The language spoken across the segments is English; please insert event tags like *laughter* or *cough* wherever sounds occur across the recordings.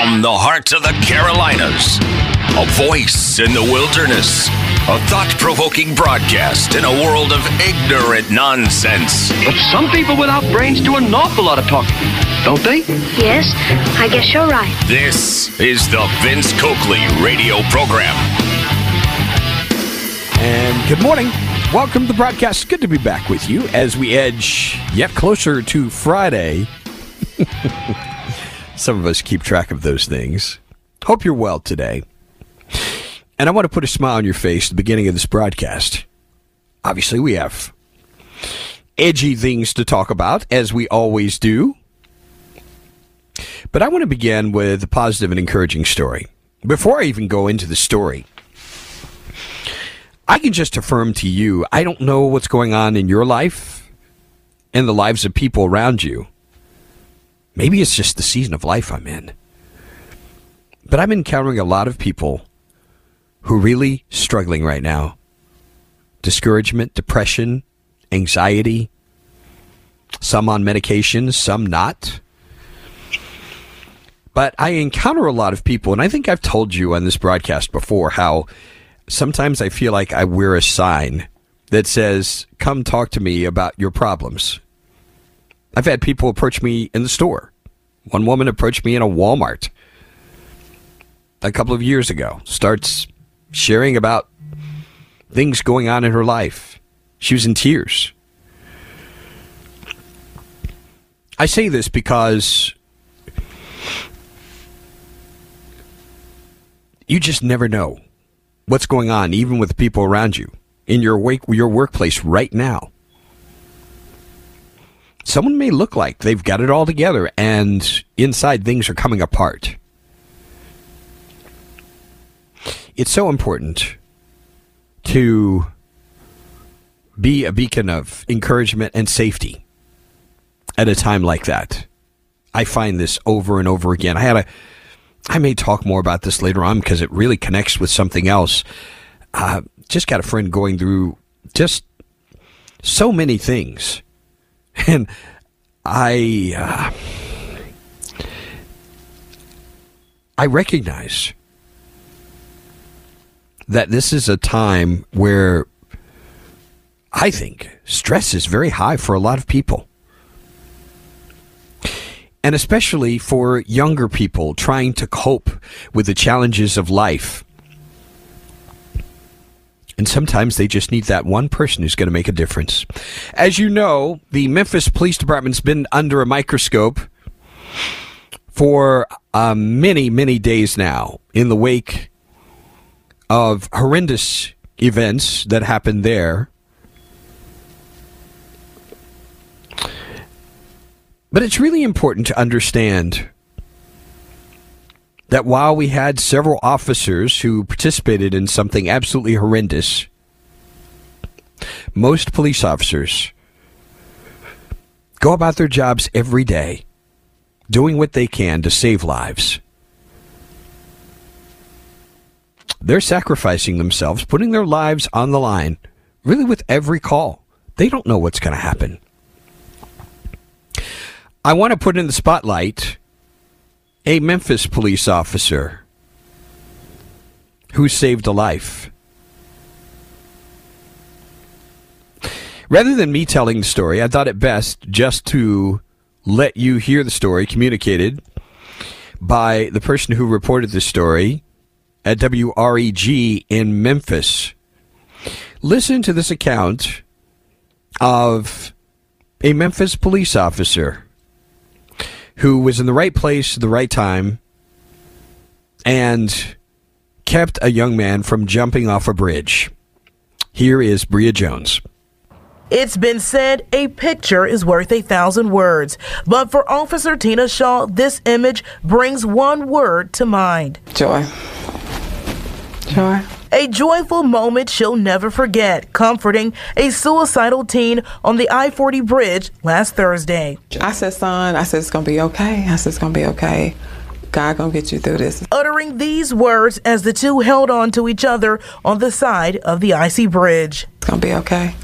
From the heart of the Carolinas, a voice in the wilderness, a thought provoking broadcast in a world of ignorant nonsense. But some people without brains do an awful lot of talking, don't they? Yes, I guess you're right. This is the Vince Coakley radio program. And good morning. Welcome to the broadcast. Good to be back with you as we edge yet closer to Friday. *laughs* Some of us keep track of those things. Hope you're well today. And I want to put a smile on your face at the beginning of this broadcast. Obviously, we have edgy things to talk about, as we always do. But I want to begin with a positive and encouraging story. Before I even go into the story, I can just affirm to you, I don't know what's going on in your life and the lives of people around you. Maybe it's just the season of life I'm in. But I'm encountering a lot of people who are really struggling right now. Discouragement, depression, anxiety, some on medications, some not. But I encounter a lot of people, and I think I've told you on this broadcast before how sometimes I feel like I wear a sign that says, Come talk to me about your problems. I've had people approach me in the store. One woman approached me in a Walmart a couple of years ago, starts sharing about things going on in her life. She was in tears. I say this because you just never know what's going on, even with people around you in your wake, your workplace right now. Someone may look like they've got it all together, and inside things are coming apart. It's so important to be a beacon of encouragement and safety at a time like that. I find this over and over again. I had a I may talk more about this later on because it really connects with something else. Uh, just got a friend going through just so many things, and I uh, I recognize that this is a time where I think stress is very high for a lot of people and especially for younger people trying to cope with the challenges of life. And sometimes they just need that one person who's going to make a difference. As you know, the Memphis Police Department's been under a microscope for uh, many, many days now in the wake of horrendous events that happened there. But it's really important to understand that while we had several officers who participated in something absolutely horrendous, most police officers go about their jobs every day doing what they can to save lives. They're sacrificing themselves, putting their lives on the line, really with every call. They don't know what's going to happen. I want to put in the spotlight a Memphis police officer who saved a life. Rather than me telling the story, I thought it best just to let you hear the story communicated by the person who reported the story at WREG in Memphis. Listen to this account of a Memphis police officer who was in the right place at the right time and kept a young man from jumping off a bridge. Here is Bria Jones. It's been said a picture is worth a thousand words. But for Officer Tina Shaw, this image brings one word to mind Joy. Joy. A joyful moment she'll never forget, comforting a suicidal teen on the I 40 bridge last Thursday. I said, son, I said, it's going to be okay. I said, it's going to be okay. God going to get you through this. Uttering these words as the two held on to each other on the side of the icy bridge. It's going to be okay.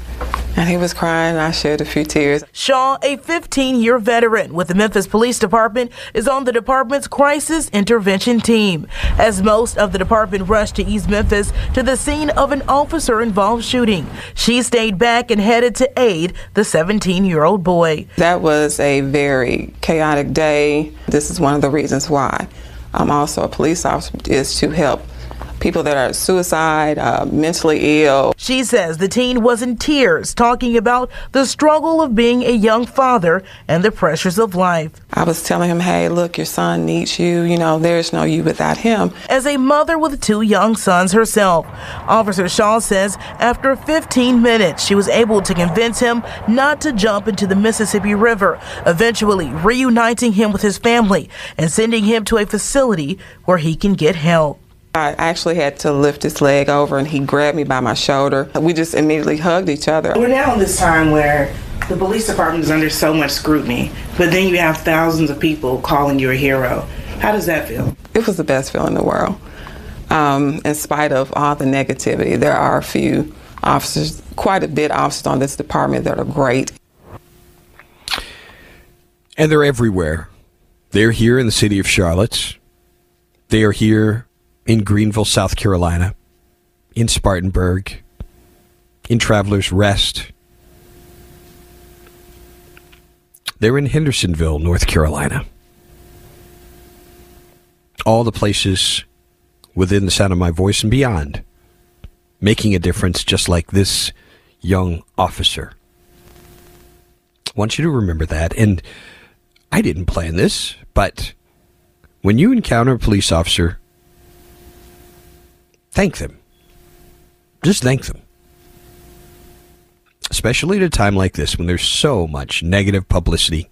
And he was crying. I shed a few tears. Shaw, a 15 year veteran with the Memphis Police Department, is on the department's crisis intervention team. As most of the department rushed to East Memphis to the scene of an officer involved shooting, she stayed back and headed to aid the 17 year old boy. That was a very chaotic day. This is one of the reasons why I'm also a police officer, is to help people that are suicide, uh, mentally ill. She says the teen was in tears talking about the struggle of being a young father and the pressures of life. I was telling him, hey, look, your son needs you. You know, there's no you without him. As a mother with two young sons herself, Officer Shaw says after 15 minutes, she was able to convince him not to jump into the Mississippi River, eventually reuniting him with his family and sending him to a facility where he can get help. I actually had to lift his leg over and he grabbed me by my shoulder. We just immediately hugged each other. We're now in this time where the police department is under so much scrutiny, but then you have thousands of people calling you a hero. How does that feel? It was the best feeling in the world. Um, in spite of all the negativity, there are a few officers, quite a bit officers on this department that are great. And they're everywhere. They're here in the city of Charlotte. They are here in Greenville, South Carolina, in Spartanburg, in Travelers Rest. They're in Hendersonville, North Carolina. All the places within the sound of my voice and beyond, making a difference just like this young officer. I want you to remember that. And I didn't plan this, but when you encounter a police officer thank them. Just thank them. Especially at a time like this when there's so much negative publicity.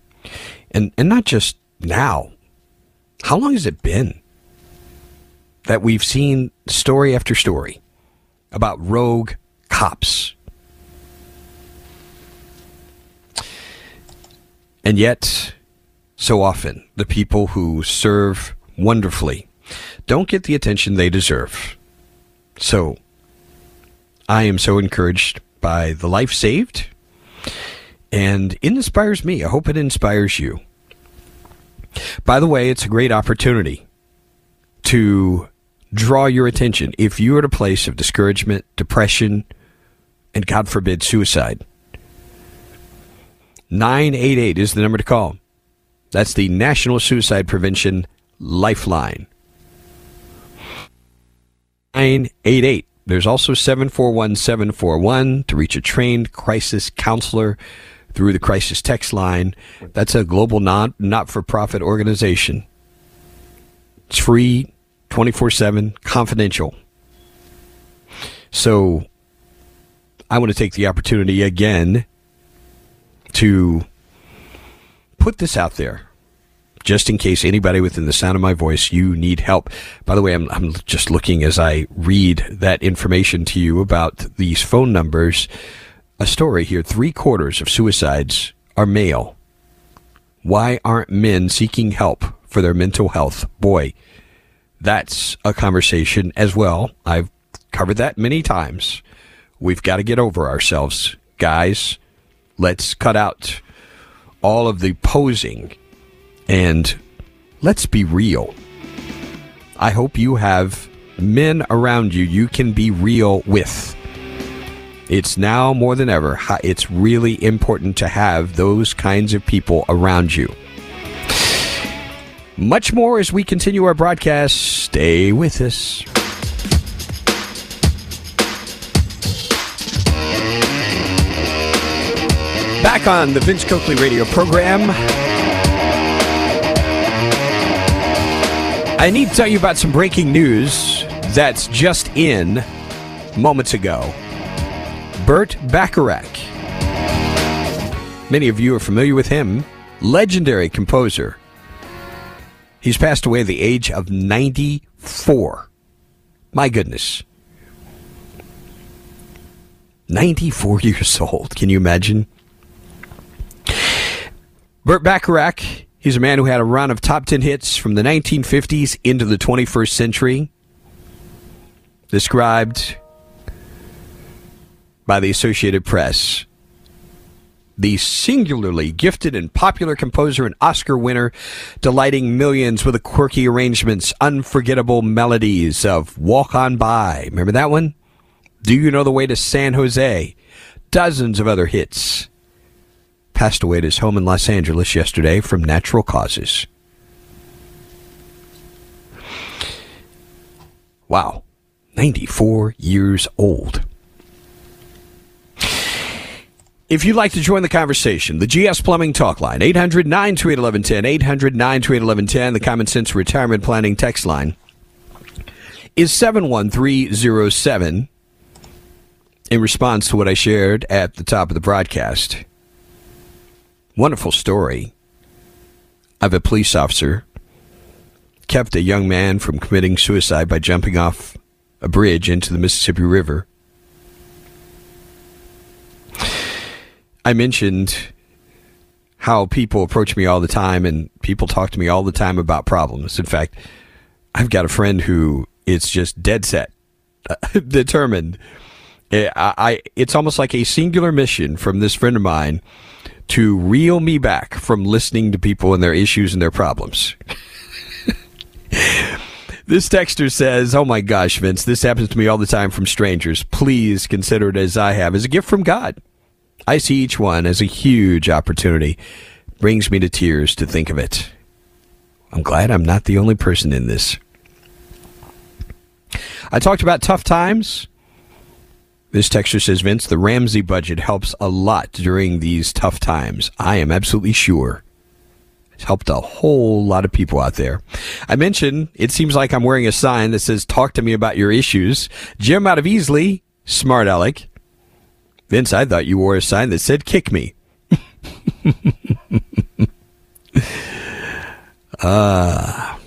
And and not just now. How long has it been that we've seen story after story about rogue cops? And yet, so often, the people who serve wonderfully don't get the attention they deserve. So I am so encouraged by the life saved, and it inspires me. I hope it inspires you. By the way, it's a great opportunity to draw your attention if you're at a place of discouragement, depression, and God forbid, suicide. 988 is the number to call. That's the National Suicide Prevention Lifeline. 988. There's also 741 741 to reach a trained crisis counselor through the crisis text line. That's a global non not for profit organization. It's free, 24 7, confidential. So I want to take the opportunity again to put this out there just in case anybody within the sound of my voice, you need help. By the way, I'm, I'm just looking as I read that information to you about these phone numbers. A story here three quarters of suicides are male. Why aren't men seeking help for their mental health? Boy, that's a conversation as well. I've covered that many times. We've got to get over ourselves, guys. Let's cut out all of the posing and let's be real. I hope you have men around you you can be real with. It's now more than ever, it's really important to have those kinds of people around you. Much more as we continue our broadcast. Stay with us. Back on the Vince Coakley radio program. I need to tell you about some breaking news that's just in moments ago. Burt Bacharach. Many of you are familiar with him, legendary composer. He's passed away at the age of 94. My goodness. 94 years *laughs* old. Can you imagine? Burt Bacharach He's a man who had a run of top 10 hits from the 1950s into the 21st century. Described by the Associated Press the singularly gifted and popular composer and Oscar winner, delighting millions with the quirky arrangements, unforgettable melodies of Walk On By. Remember that one? Do You Know the Way to San Jose? Dozens of other hits. Passed away at his home in Los Angeles yesterday from natural causes. Wow. 94 years old. If you'd like to join the conversation, the GS Plumbing Talk Line, 800 928 1110, 800 928 1110, the Common Sense Retirement Planning text line is 71307 in response to what I shared at the top of the broadcast. Wonderful story of a police officer kept a young man from committing suicide by jumping off a bridge into the Mississippi River. I mentioned how people approach me all the time and people talk to me all the time about problems. In fact, I've got a friend who is just dead set, *laughs* determined. Eh, I, I, it's almost like a singular mission from this friend of mine to reel me back from listening to people and their issues and their problems. *laughs* This texter says, Oh my gosh, Vince, this happens to me all the time from strangers. Please consider it as I have, as a gift from God. I see each one as a huge opportunity. Brings me to tears to think of it. I'm glad I'm not the only person in this. I talked about tough times. This texture says, Vince, the Ramsey budget helps a lot during these tough times. I am absolutely sure. It's helped a whole lot of people out there. I mentioned it seems like I'm wearing a sign that says, Talk to me about your issues. Jim out of Easley, smart Alec. Vince, I thought you wore a sign that said, Kick me. *laughs* Ah, uh,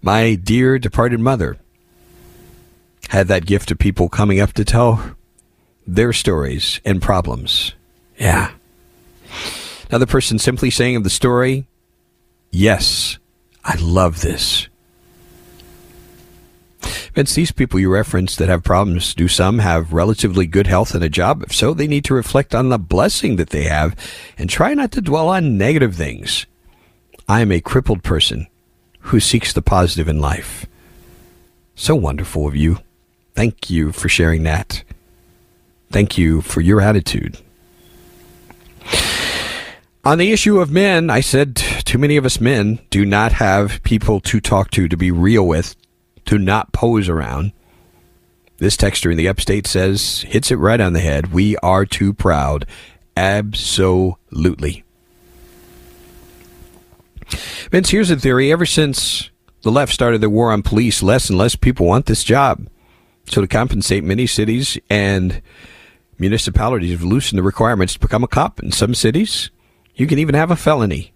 my dear departed mother had that gift of people coming up to tell their stories and problems. Yeah. Another person simply saying of the story, Yes, I love this. Vince, these people you reference that have problems, do some have relatively good health and a job? If so, they need to reflect on the blessing that they have and try not to dwell on negative things. I am a crippled person who seeks the positive in life. So wonderful of you. Thank you for sharing that. Thank you for your attitude. On the issue of men, I said too many of us men do not have people to talk to, to be real with, to not pose around. This texter in the upstate says, hits it right on the head. We are too proud. Absolutely. Vince, here's a theory. Ever since the left started the war on police, less and less people want this job. So, to compensate, many cities and municipalities have loosened the requirements to become a cop. In some cities, you can even have a felony.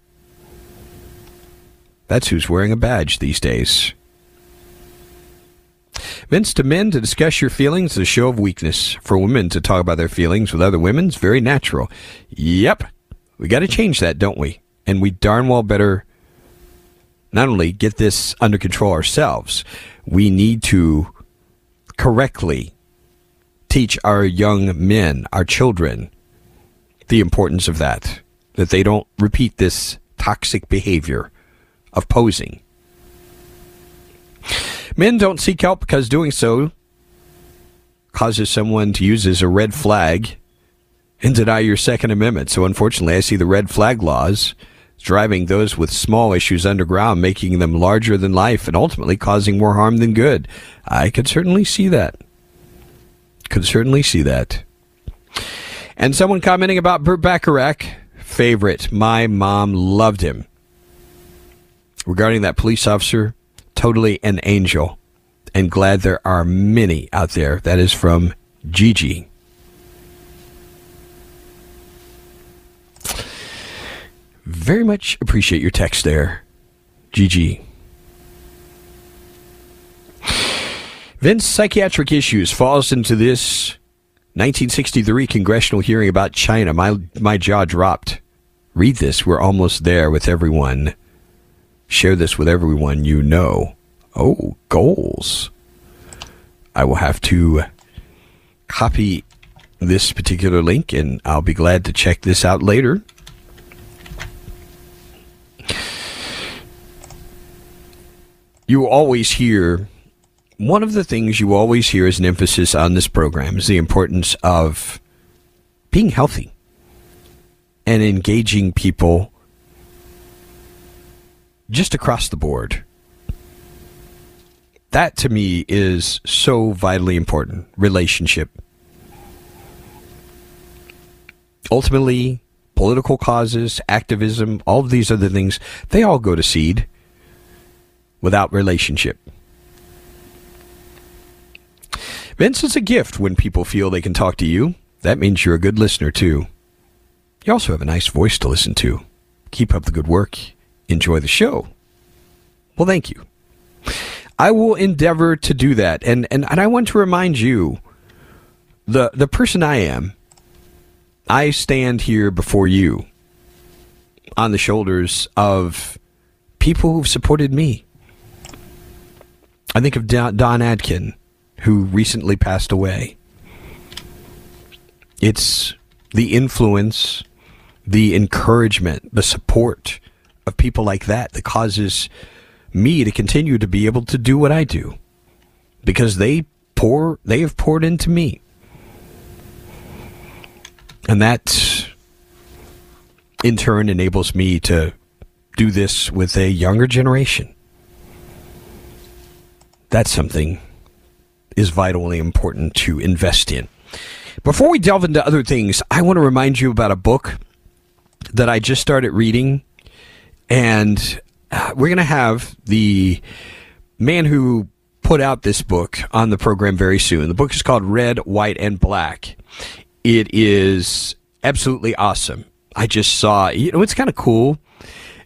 That's who's wearing a badge these days. Vince, to men to discuss your feelings is a show of weakness. For women to talk about their feelings with other women is very natural. Yep, we got to change that, don't we? And we darn well better not only get this under control ourselves, we need to correctly teach our young men, our children, the importance of that that they don't repeat this toxic behavior of posing. Men don't seek help because doing so causes someone to use as a red flag and deny your Second Amendment. So, unfortunately, I see the red flag laws driving those with small issues underground, making them larger than life, and ultimately causing more harm than good. I could certainly see that. Could certainly see that. And someone commenting about Burt Bacharach favorite. My mom loved him. Regarding that police officer, totally an angel. And glad there are many out there. That is from Gigi. Very much appreciate your text there, Gigi. Vince psychiatric issues falls into this 1963 congressional hearing about China. My my jaw dropped. Read this. We're almost there with everyone. Share this with everyone you know. Oh, goals. I will have to copy this particular link, and I'll be glad to check this out later. You always hear one of the things you always hear as an emphasis on this program is the importance of being healthy and engaging people just across the board. That to me is so vitally important. Relationship. Ultimately, political causes, activism, all of these other things, they all go to seed without relationship. Vince is a gift when people feel they can talk to you. That means you're a good listener, too. You also have a nice voice to listen to. Keep up the good work. Enjoy the show. Well, thank you. I will endeavor to do that. And, and, and I want to remind you the, the person I am, I stand here before you on the shoulders of people who've supported me. I think of Don Adkin, who recently passed away. It's the influence, the encouragement, the support of people like that that causes me to continue to be able to do what I do because they pour they have poured into me. And that in turn enables me to do this with a younger generation. That's something is vitally important to invest in. Before we delve into other things, I want to remind you about a book that I just started reading and uh, we're going to have the man who put out this book on the program very soon. The book is called Red, White, and Black. It is absolutely awesome. I just saw, you know, it's kind of cool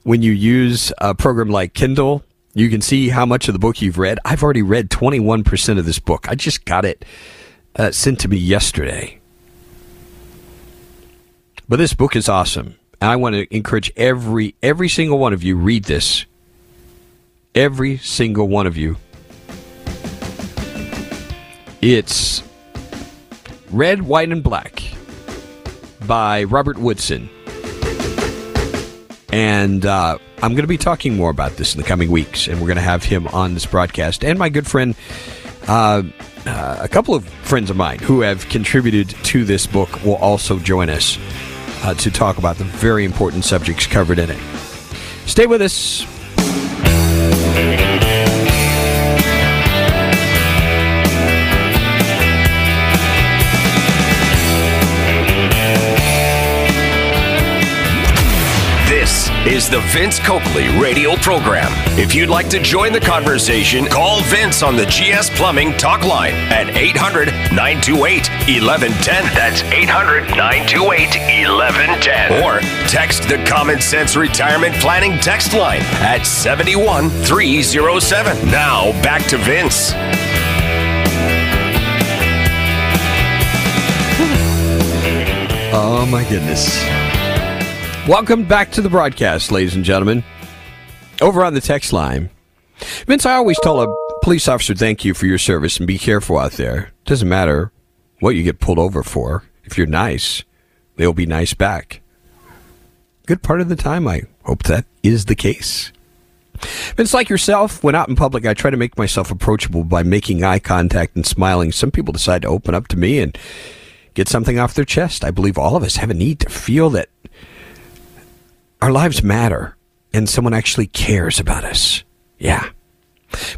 when you use a program like Kindle. You can see how much of the book you've read. I've already read 21% of this book. I just got it uh, sent to me yesterday. But this book is awesome. And I want to encourage every every single one of you read this. Every single one of you. It's Red, White, and Black by Robert Woodson. And uh, I'm going to be talking more about this in the coming weeks, and we're going to have him on this broadcast. And my good friend, uh, uh, a couple of friends of mine who have contributed to this book will also join us uh, to talk about the very important subjects covered in it. Stay with us. Is the Vince Coakley radio program. If you'd like to join the conversation, call Vince on the GS Plumbing talk line at 800 928 1110. That's 800 928 1110. Or text the Common Sense Retirement Planning text line at 71307. Now back to Vince. Oh my goodness. Welcome back to the broadcast, ladies and gentlemen. Over on the text line, Vince, I always tell a police officer thank you for your service and be careful out there. Doesn't matter what you get pulled over for. If you're nice, they'll be nice back. Good part of the time, I hope that is the case. Vince, like yourself, when out in public, I try to make myself approachable by making eye contact and smiling. Some people decide to open up to me and get something off their chest. I believe all of us have a need to feel that our lives matter and someone actually cares about us. Yeah.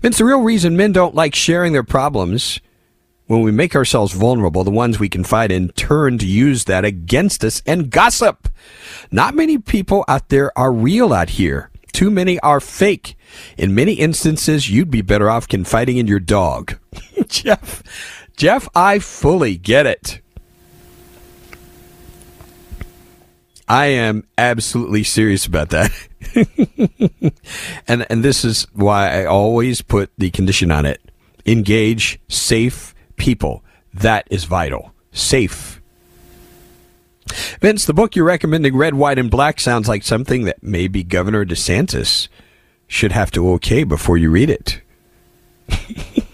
It's the real reason men don't like sharing their problems. When we make ourselves vulnerable, the ones we confide in turn to use that against us and gossip. Not many people out there are real out here. Too many are fake. In many instances, you'd be better off confiding in your dog. *laughs* Jeff, Jeff, I fully get it. I am absolutely serious about that. *laughs* and and this is why I always put the condition on it. Engage safe people. That is vital. Safe. Vince, the book you're recommending, Red, White, and Black, sounds like something that maybe Governor DeSantis should have to okay before you read it. *laughs*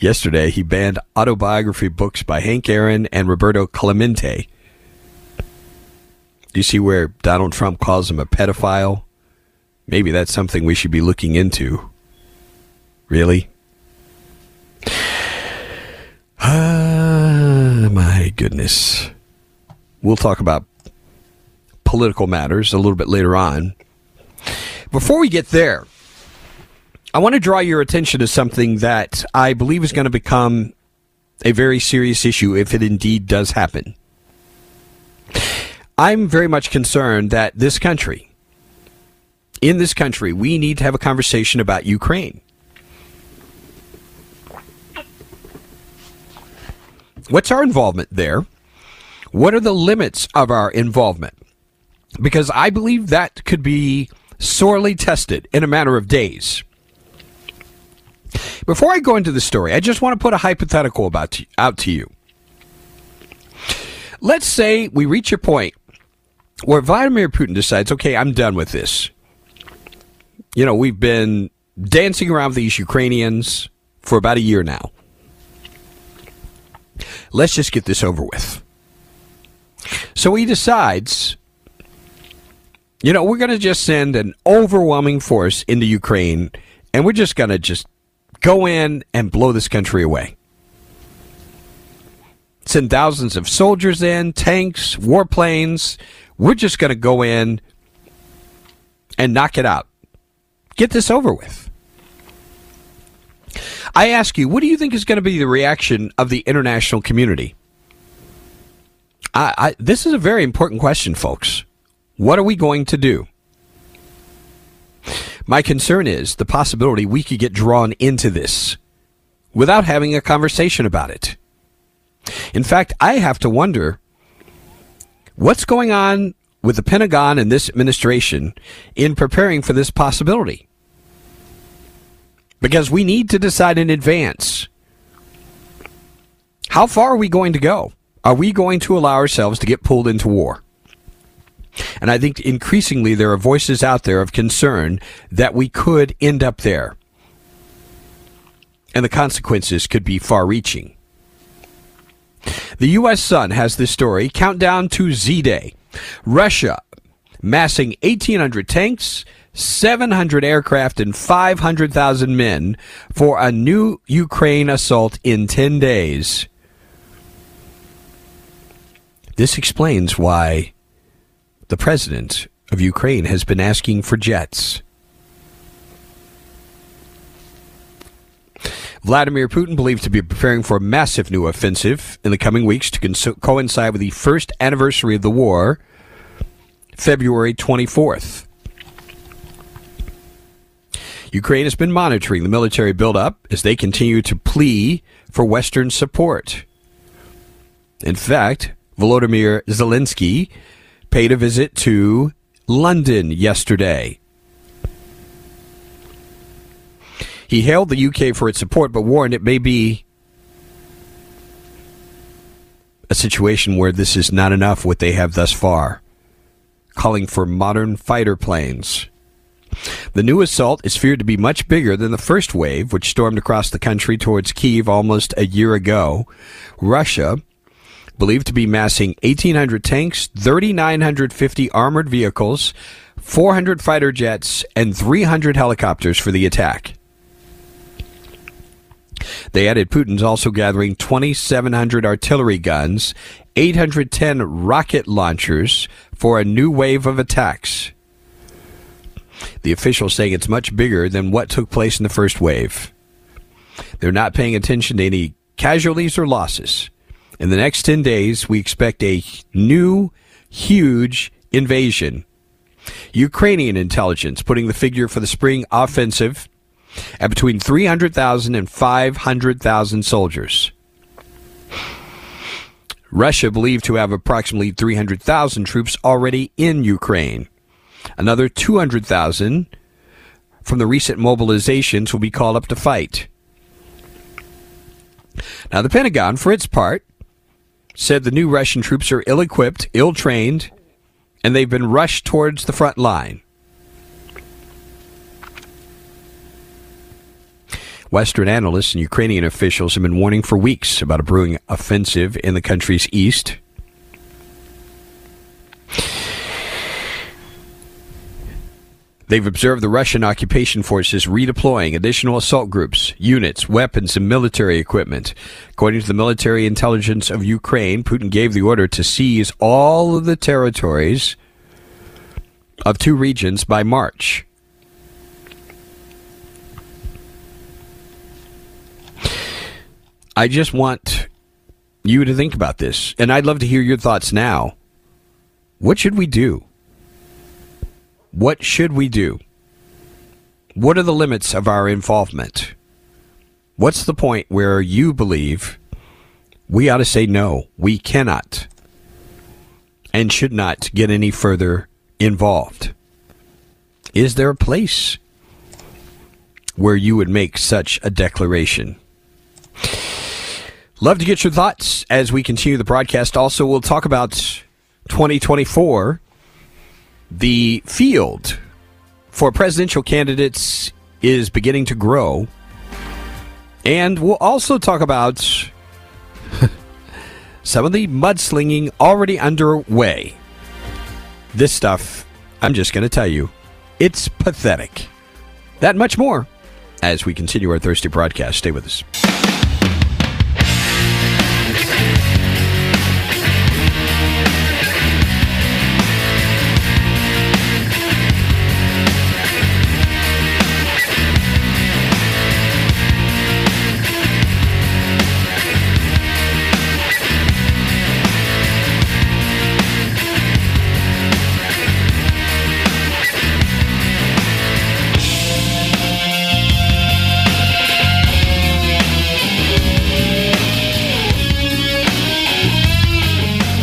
Yesterday, he banned autobiography books by Hank Aaron and Roberto Clemente. Do you see where Donald Trump calls him a pedophile? Maybe that's something we should be looking into. Really? Ah, my goodness. We'll talk about political matters a little bit later on. Before we get there, I want to draw your attention to something that I believe is going to become a very serious issue if it indeed does happen. I'm very much concerned that this country, in this country, we need to have a conversation about Ukraine. What's our involvement there? What are the limits of our involvement? Because I believe that could be sorely tested in a matter of days. Before I go into the story, I just want to put a hypothetical about to, out to you. Let's say we reach a point where Vladimir Putin decides, okay, I'm done with this. You know, we've been dancing around these Ukrainians for about a year now. Let's just get this over with. So he decides, you know, we're going to just send an overwhelming force into Ukraine and we're just going to just go in and blow this country away. Send thousands of soldiers in, tanks, warplanes. We're just going to go in and knock it out. Get this over with. I ask you, what do you think is going to be the reaction of the international community? I, I, this is a very important question, folks. What are we going to do? My concern is the possibility we could get drawn into this without having a conversation about it. In fact, I have to wonder what's going on with the Pentagon and this administration in preparing for this possibility because we need to decide in advance. How far are we going to go? Are we going to allow ourselves to get pulled into war? And I think increasingly there are voices out there of concern that we could end up there. And the consequences could be far reaching. The U.S. Sun has this story Countdown to Z Day. Russia massing 1,800 tanks, 700 aircraft and 500,000 men for a new Ukraine assault in 10 days. This explains why the president of Ukraine has been asking for jets. Vladimir Putin believed to be preparing for a massive new offensive in the coming weeks to co- coincide with the first anniversary of the war, February 24th. Ukraine has been monitoring the military buildup as they continue to plea for Western support. In fact, Volodymyr Zelensky paid a visit to London yesterday. He hailed the UK for its support, but warned it may be a situation where this is not enough what they have thus far, calling for modern fighter planes. The new assault is feared to be much bigger than the first wave, which stormed across the country towards Kiev almost a year ago. Russia, believed to be massing 1,800 tanks, 3,950 armored vehicles, 400 fighter jets, and 300 helicopters for the attack. They added Putin's also gathering 2,700 artillery guns, 810 rocket launchers for a new wave of attacks. The officials saying it's much bigger than what took place in the first wave. They're not paying attention to any casualties or losses. In the next 10 days, we expect a new, huge invasion. Ukrainian intelligence putting the figure for the spring offensive at between 300,000 and 500,000 soldiers. Russia believed to have approximately 300,000 troops already in Ukraine. Another 200,000 from the recent mobilizations will be called up to fight. Now, the Pentagon, for its part, said the new Russian troops are ill equipped, ill trained, and they've been rushed towards the front line. Western analysts and Ukrainian officials have been warning for weeks about a brewing offensive in the country's east. They've observed the Russian occupation forces redeploying additional assault groups, units, weapons, and military equipment. According to the military intelligence of Ukraine, Putin gave the order to seize all of the territories of two regions by March. I just want you to think about this, and I'd love to hear your thoughts now. What should we do? What should we do? What are the limits of our involvement? What's the point where you believe we ought to say no, we cannot and should not get any further involved? Is there a place where you would make such a declaration? Love to get your thoughts as we continue the broadcast. Also, we'll talk about 2024 the field for presidential candidates is beginning to grow. And we'll also talk about *laughs* some of the mudslinging already underway. This stuff, I'm just going to tell you, it's pathetic. That much more as we continue our Thursday broadcast. Stay with us.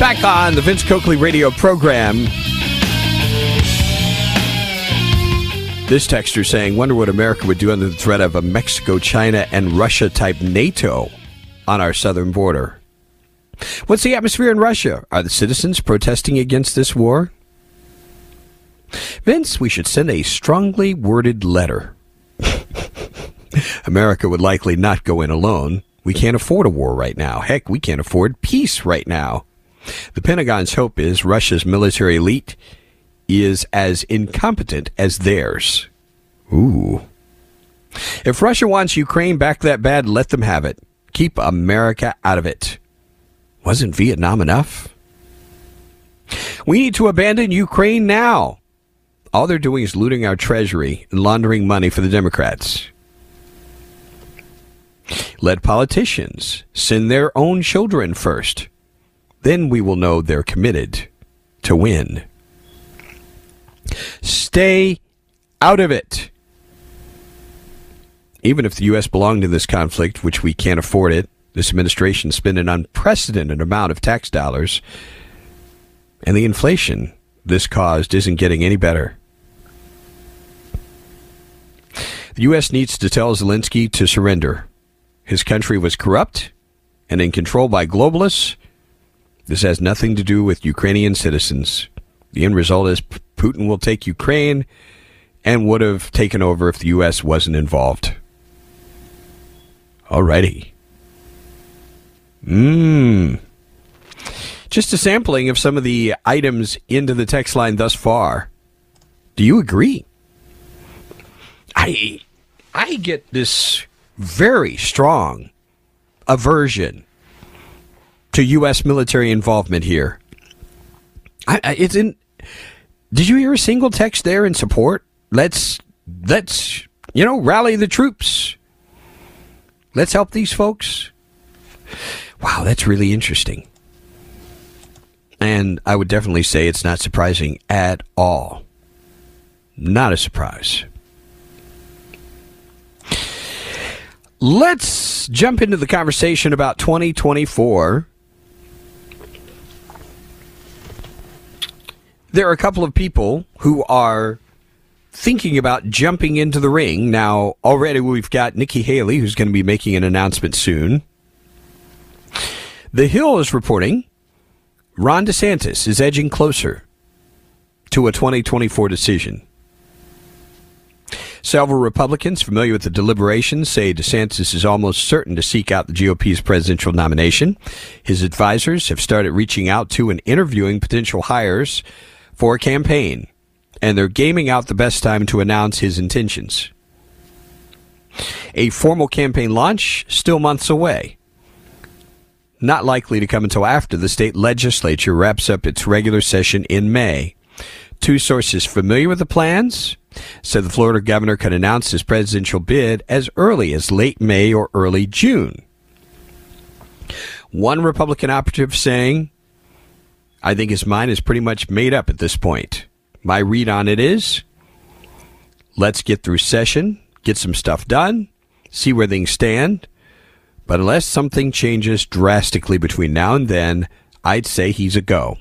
Back on the Vince Coakley radio program. This texter saying, Wonder what America would do under the threat of a Mexico, China, and Russia type NATO on our southern border. What's the atmosphere in Russia? Are the citizens protesting against this war? Vince, we should send a strongly worded letter. *laughs* America would likely not go in alone. We can't afford a war right now. Heck, we can't afford peace right now. The Pentagon's hope is Russia's military elite is as incompetent as theirs. Ooh. If Russia wants Ukraine back that bad, let them have it. Keep America out of it. Wasn't Vietnam enough? We need to abandon Ukraine now. All they're doing is looting our treasury and laundering money for the Democrats. Let politicians send their own children first. Then we will know they're committed to win. Stay out of it. Even if the U.S. belonged in this conflict, which we can't afford it, this administration spent an unprecedented amount of tax dollars, and the inflation this caused isn't getting any better. The U.S. needs to tell Zelensky to surrender. His country was corrupt and in control by globalists this has nothing to do with Ukrainian citizens. The end result is Putin will take Ukraine and would have taken over if the U.S. wasn't involved. Alrighty. Mmm. Just a sampling of some of the items into the text line thus far. Do you agree? I I get this very strong aversion to U.S. military involvement here. I, I, it's in. Did you hear a single text there in support? Let's let's you know rally the troops. Let's help these folks. Wow, that's really interesting. And I would definitely say it's not surprising at all. Not a surprise. Let's jump into the conversation about 2024 there are a couple of people who are thinking about jumping into the ring. Now, already we've got Nikki Haley, who's going to be making an announcement soon. The Hill is reporting Ron DeSantis is edging closer to a 2024 decision. Several Republicans familiar with the deliberations say DeSantis is almost certain to seek out the GOP's presidential nomination. His advisors have started reaching out to and interviewing potential hires for a campaign, and they're gaming out the best time to announce his intentions. A formal campaign launch still months away. Not likely to come until after the state legislature wraps up its regular session in May. Two sources familiar with the plans said the Florida governor could announce his presidential bid as early as late May or early June. One Republican operative saying, I think his mind is pretty much made up at this point. My read on it is let's get through session, get some stuff done, see where things stand. But unless something changes drastically between now and then, I'd say he's a go.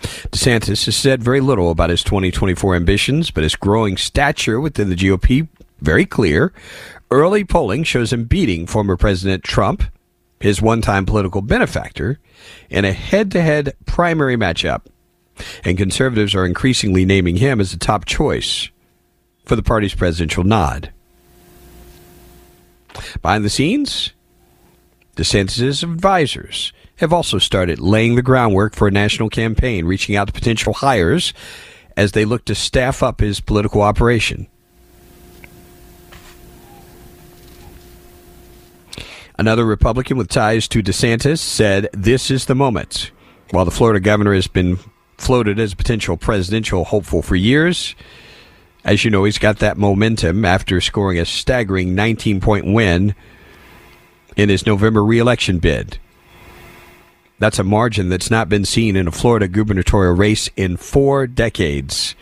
DeSantis has said very little about his 2024 ambitions, but his growing stature within the GOP very clear. Early polling shows him beating former President Trump, his one-time political benefactor, in a head-to-head primary matchup. And conservatives are increasingly naming him as the top choice for the party's presidential nod. Behind the scenes, DeSantis' advisors have also started laying the groundwork for a national campaign, reaching out to potential hires as they look to staff up his political operation. Another Republican with ties to DeSantis said this is the moment. While the Florida governor has been floated as a potential presidential hopeful for years, as you know, he's got that momentum after scoring a staggering 19 point win in his November reelection bid. That's a margin that's not been seen in a Florida gubernatorial race in four decades.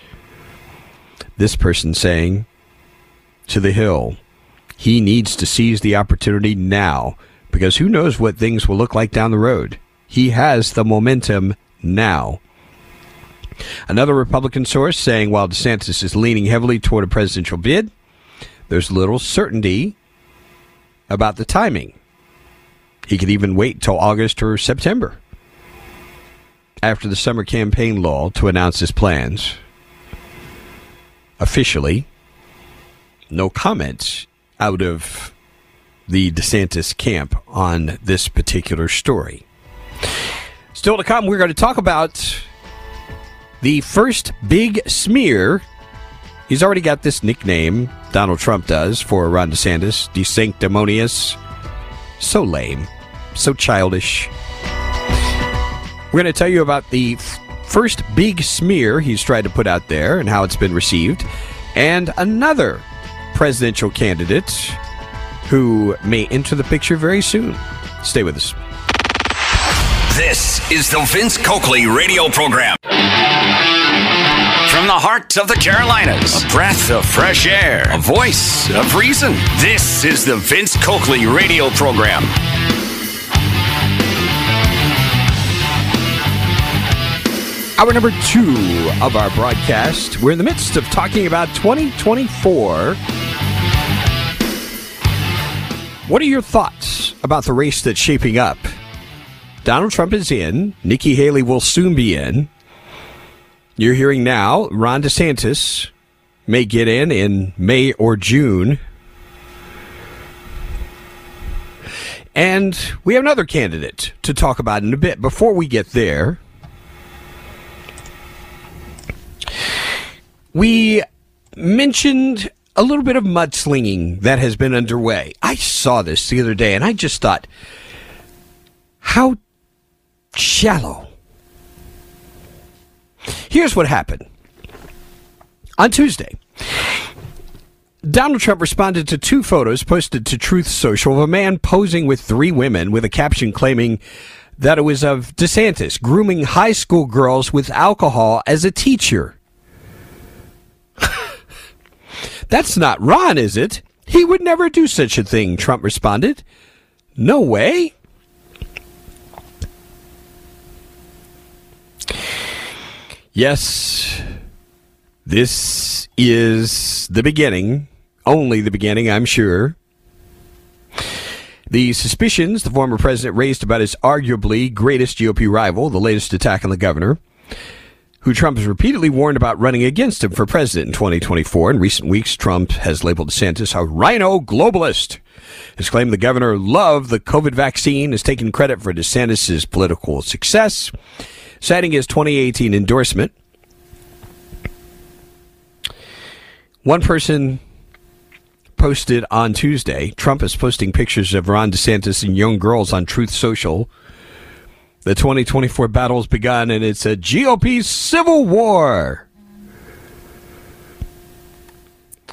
This person saying to the Hill, he needs to seize the opportunity now because who knows what things will look like down the road. He has the momentum now. Another Republican source saying while DeSantis is leaning heavily toward a presidential bid, there's little certainty about the timing. He could even wait till August or September after the summer campaign lull to announce his plans. Officially, no comments out of the DeSantis camp on this particular story. Still to come, we're going to talk about the first big smear. He's already got this nickname, Donald Trump does, for Ron DeSantis, De Sanctimonious. So lame, so childish. We're going to tell you about the first big smear he's tried to put out there and how it's been received, and another presidential candidate who may enter the picture very soon. Stay with us. This is the Vince Coakley radio program. From the heart of the Carolinas, a breath of fresh air, a voice of reason. This is the Vince Coakley radio program. Hour number two of our broadcast. We're in the midst of talking about 2024. What are your thoughts about the race that's shaping up? Donald Trump is in. Nikki Haley will soon be in. You're hearing now Ron DeSantis may get in in May or June. And we have another candidate to talk about in a bit. Before we get there, we mentioned a little bit of mudslinging that has been underway. I saw this the other day and I just thought, how shallow. Here's what happened. On Tuesday, Donald Trump responded to two photos posted to Truth Social of a man posing with three women with a caption claiming that it was of DeSantis grooming high school girls with alcohol as a teacher. That's not Ron, is it? He would never do such a thing, Trump responded. No way. Yes, this is the beginning, only the beginning, I'm sure. The suspicions the former president raised about his arguably greatest GOP rival, the latest attack on the governor, who Trump has repeatedly warned about running against him for president in 2024. In recent weeks, Trump has labeled DeSantis a RINO globalist. Has claimed the governor loved the COVID vaccine, has taken credit for DeSantis' political success, citing his 2018 endorsement. One person posted on Tuesday, Trump is posting pictures of Ron DeSantis and young girls on Truth Social the 2024 battle's begun, and it's a GOP civil war.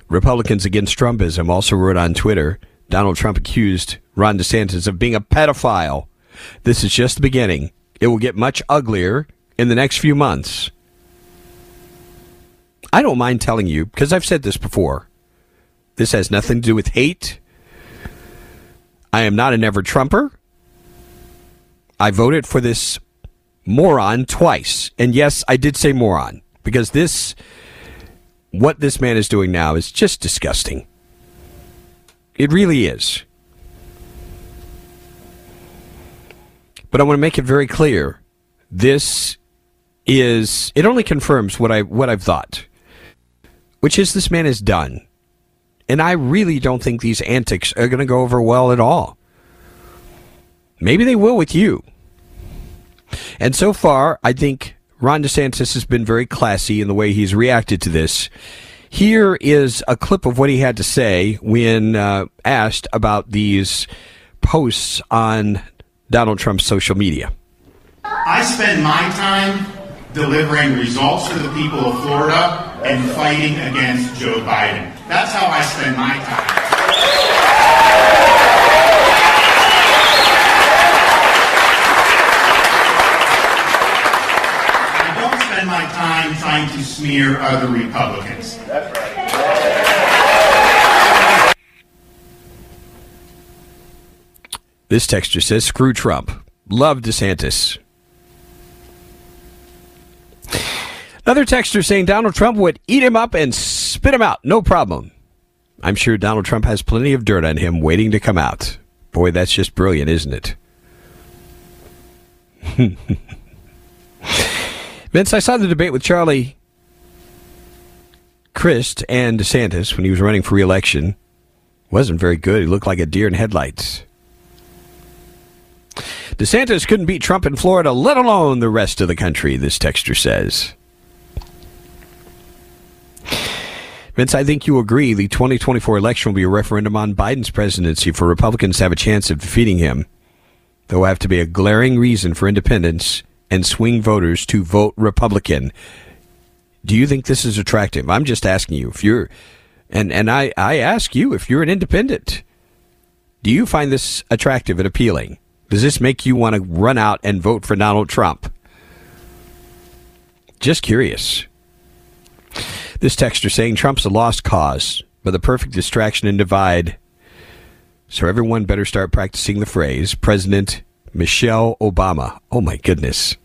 Republicans against Trumpism also wrote on Twitter Donald Trump accused Ron DeSantis of being a pedophile. This is just the beginning. It will get much uglier in the next few months. I don't mind telling you, because I've said this before. This has nothing to do with hate. I am not a never Trumper. I voted for this moron twice. And yes, I did say moron because this, what this man is doing now is just disgusting. It really is. But I want to make it very clear. This is, it only confirms what I, what I've thought, which is this man is done. And I really don't think these antics are going to go over well at all. Maybe they will with you. And so far, I think Ron DeSantis has been very classy in the way he's reacted to this. Here is a clip of what he had to say when uh, asked about these posts on Donald Trump's social media. I spend my time delivering results to the people of Florida and fighting against Joe Biden. That's how I spend my time. spend my time trying to smear other Republicans. That's right. This texture says, screw Trump. Love DeSantis. Another texter saying Donald Trump would eat him up and spit him out. No problem. I'm sure Donald Trump has plenty of dirt on him waiting to come out. Boy, that's just brilliant, isn't it? *laughs* Vince, I saw the debate with Charlie Crist and DeSantis when he was running for reelection. Wasn't very good. He looked like a deer in headlights. DeSantis couldn't beat Trump in Florida, let alone the rest of the country, this texture says. Vince, I think you agree the 2024 election will be a referendum on Biden's presidency for Republicans to have a chance of defeating him. There will have to be a glaring reason for independence and swing voters to vote Republican. Do you think this is attractive? I'm just asking you if you're, and, and I, I ask you if you're an independent, do you find this attractive and appealing? Does this make you want to run out and vote for Donald Trump? Just curious. This texter saying Trump's a lost cause, but the perfect distraction and divide. So everyone better start practicing the phrase President Michelle Obama. Oh my goodness.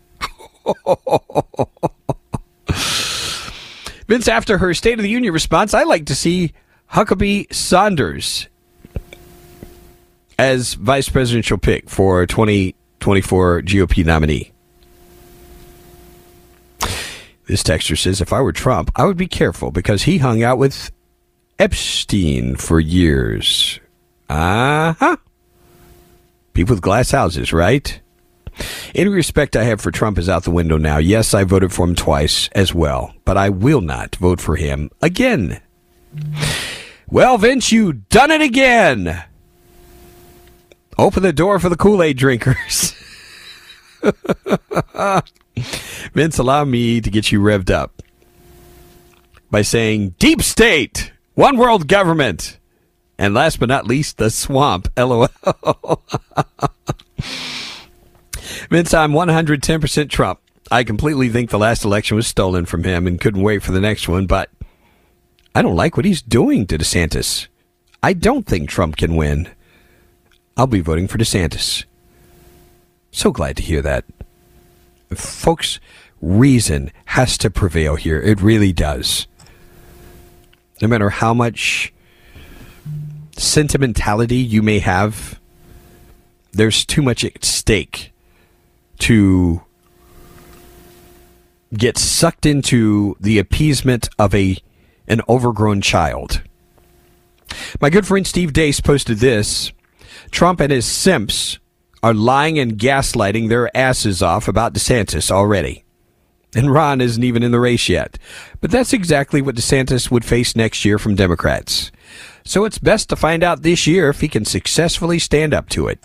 *laughs* Vince, after her State of the Union response, I like to see Huckabee Sanders as vice presidential pick for 2024 GOP nominee. This texter says if I were Trump, I would be careful because he hung out with Epstein for years. Uh huh. People with glass houses, right? Any respect I have for Trump is out the window now. Yes, I voted for him twice as well, but I will not vote for him again. Well, Vince, you done it again. Open the door for the Kool Aid drinkers. *laughs* Vince, allow me to get you revved up by saying deep state, one world government, and last but not least, the swamp. *laughs* LOL. *laughs* Vince, I'm 110% Trump. I completely think the last election was stolen from him and couldn't wait for the next one, but I don't like what he's doing to DeSantis. I don't think Trump can win. I'll be voting for DeSantis. So glad to hear that. Folks, reason has to prevail here. It really does. No matter how much sentimentality you may have, there's too much at stake to get sucked into the appeasement of a an overgrown child. My good friend Steve Deace posted this. Trump and his simps are lying and gaslighting their asses off about DeSantis already. And Ron isn't even in the race yet. But that's exactly what DeSantis would face next year from Democrats. So it's best to find out this year if he can successfully stand up to it.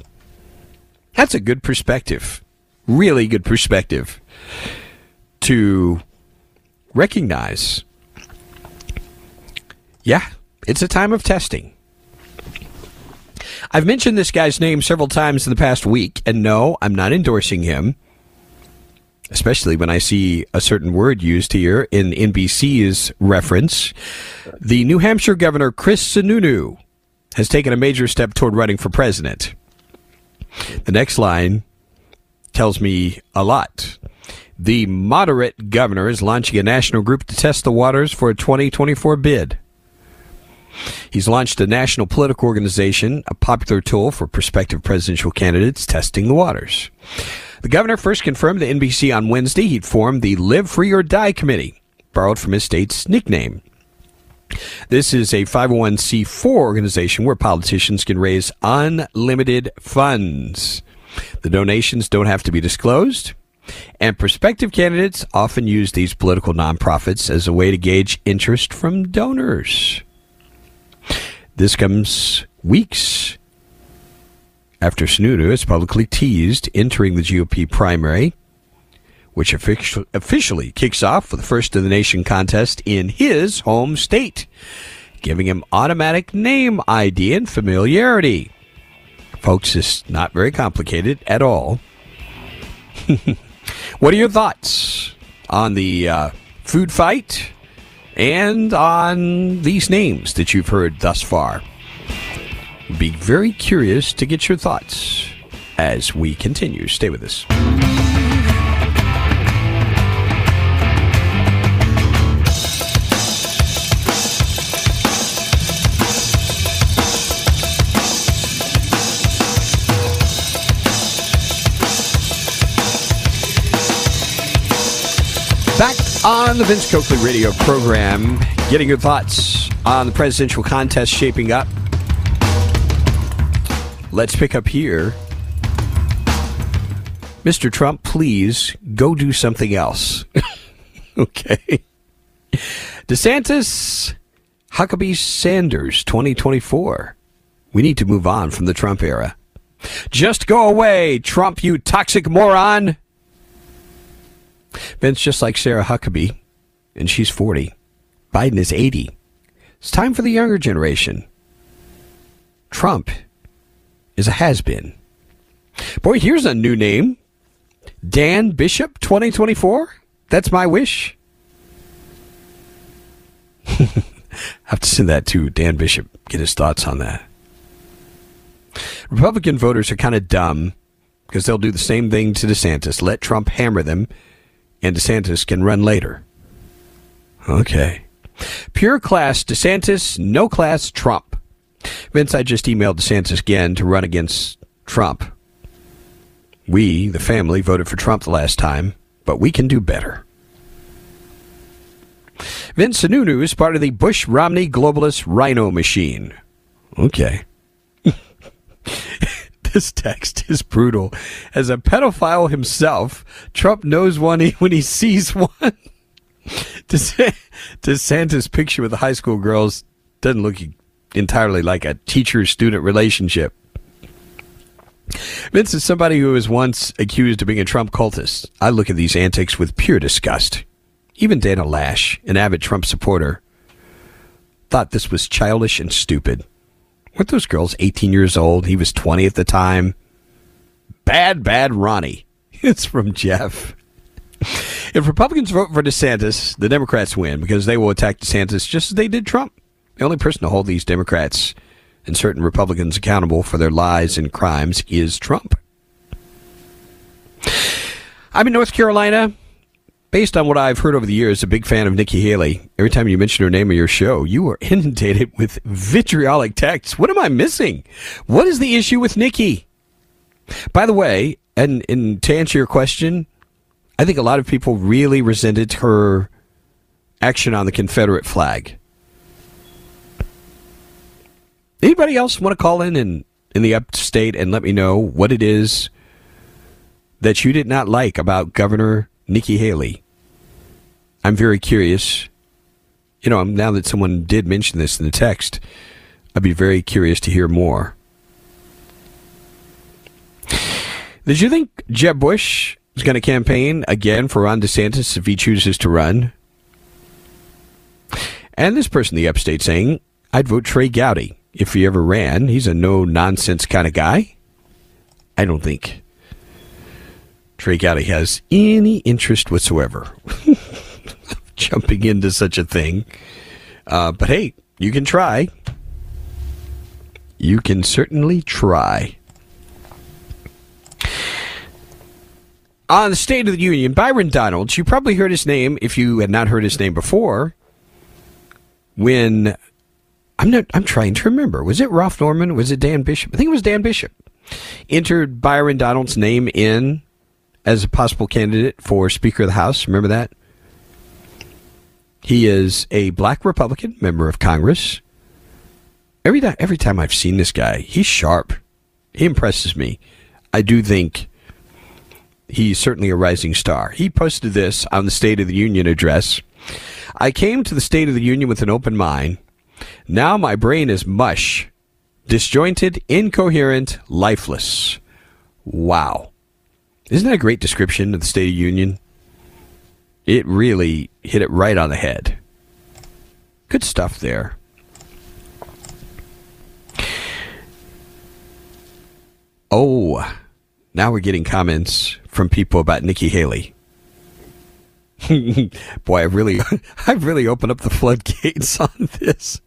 That's a good perspective. Really good perspective to recognize. Yeah, it's a time of testing. I've mentioned this guy's name several times in the past week, and no, I'm not endorsing him, especially when I see a certain word used here in NBC's reference. The New Hampshire Governor Chris Sununu has taken a major step toward running for president. The next line tells me a lot. The moderate governor is launching a national group to test the waters for a 2024 bid. He's launched a national political organization, a popular tool for prospective presidential candidates testing the waters. The governor first confirmed to NBC on Wednesday he'd formed the Live Free or Die Committee, borrowed from his state's nickname. This is a 501c4 organization where politicians can raise unlimited funds. The donations don't have to be disclosed, and prospective candidates often use these political nonprofits as a way to gauge interest from donors. This comes weeks after Sununu has publicly teased entering the GOP primary, which officially kicks off for the first of the nation contest in his home state, giving him automatic name ID and familiarity. Folks, it's not very complicated at all. *laughs* what are your thoughts on the uh, food fight? and on these names that you've heard thus far. Be very curious to get your thoughts as we continue. Stay with us. On the Vince Coakley radio program, getting your thoughts on the presidential contest shaping up. Let's pick up here. Mr. Trump, please go do something else. *laughs* okay. DeSantis, Huckabee Sanders 2024. We need to move on from the Trump era. Just go away, Trump, you toxic moron. Vince, just like Sarah Huckabee, and she's 40. Biden is 80. It's time for the younger generation. Trump is a has been. Boy, here's a new name Dan Bishop 2024. That's my wish. I *laughs* have to send that to Dan Bishop, get his thoughts on that. Republican voters are kind of dumb because they'll do the same thing to DeSantis. Let Trump hammer them and DeSantis can run later. Okay. Pure class DeSantis, no class Trump. Vince, I just emailed DeSantis again to run against Trump. We, the family, voted for Trump the last time, but we can do better. Vince Sununu is part of the Bush Romney globalist RINO machine. Okay. *laughs* This text is brutal. As a pedophile himself, Trump knows one when he sees one. *laughs* DeSantis' picture with the high school girls doesn't look entirely like a teacher student relationship. Vince is somebody who was once accused of being a Trump cultist. I look at these antics with pure disgust. Even Dana Loesch, an avid Trump supporter, thought this was childish and stupid. Weren't those girls 18 years old? He was 20 at the time. Bad, bad Ronnie. *laughs* It's from Jeff. If Republicans vote for DeSantis, the Democrats win because they will attack DeSantis just as they did Trump. The only person to hold these Democrats and certain Republicans accountable for their lies and crimes is Trump. I'm in North Carolina based on what I've heard over the years, a big fan of Nikki Haley. Every time you mention her name of your show, you are *laughs* inundated with vitriolic texts. What am I missing? What is the issue with Nikki? By the way, and, and to answer your question, I think a lot of people really resented her action on the Confederate flag. Anybody else want to call in and in the upstate and let me know what it is that you did not like about Governor Nikki Haley? I'm very curious. You know, now that someone did mention this in the text, I'd be very curious to hear more. Did you think Jeb Bush is going to campaign again for Ron DeSantis if he chooses to run? And this person, the upstate, saying, I'd vote Trey Gowdy if he ever ran. He's a no nonsense kind of guy. I don't think Trey Gowdy has any interest whatsoever *laughs* jumping into such a thing. Uh, but hey, you can try. You can certainly try. On the State of the Union, Byron Donalds, you probably heard his name if you had not heard his name before. When I'm not I'm trying to remember. Was it Ralph Norman? Was it Dan Bishop? I think it was Dan Bishop. Entered Byron Donalds' name in as a possible candidate for Speaker of the House. Remember that? He is a black Republican member of Congress. Every time, every time I've seen this guy, he's sharp. He impresses me. I do think he's certainly a rising star. He posted this on the State of the Union address. I came to the State of the Union with an open mind. Now my brain is mush, disjointed, incoherent, lifeless. Wow. Isn't that a great description of the State of Union? It really hit it right on the head. Good stuff there. Oh, now we're getting comments from people about Nikki Haley. *laughs* Boy, I've really, *laughs* I've really opened up the floodgates *laughs* on this.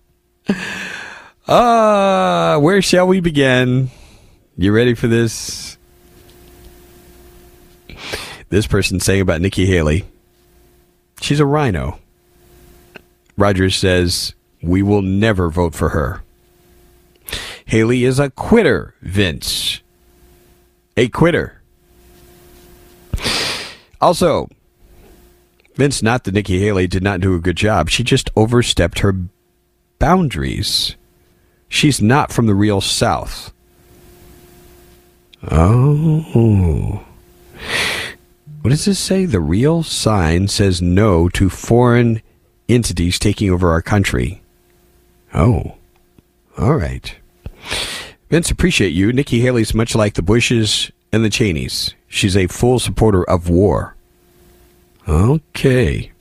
Ah, uh, where shall we begin? You ready for this? This person saying about Nikki Haley. She's a RINO. Rogers says, We will never vote for her. Haley is a quitter, Vince. A quitter. Also, Vince, not that Nikki Haley did not do a good job. She just overstepped her boundaries. She's not from the real South. Oh. What does this say? The real sign says no to foreign entities taking over our country. Oh. All right. Vince, appreciate you. Nikki Haley's much like the Bushes and the Cheneys. She's a full supporter of war. Okay.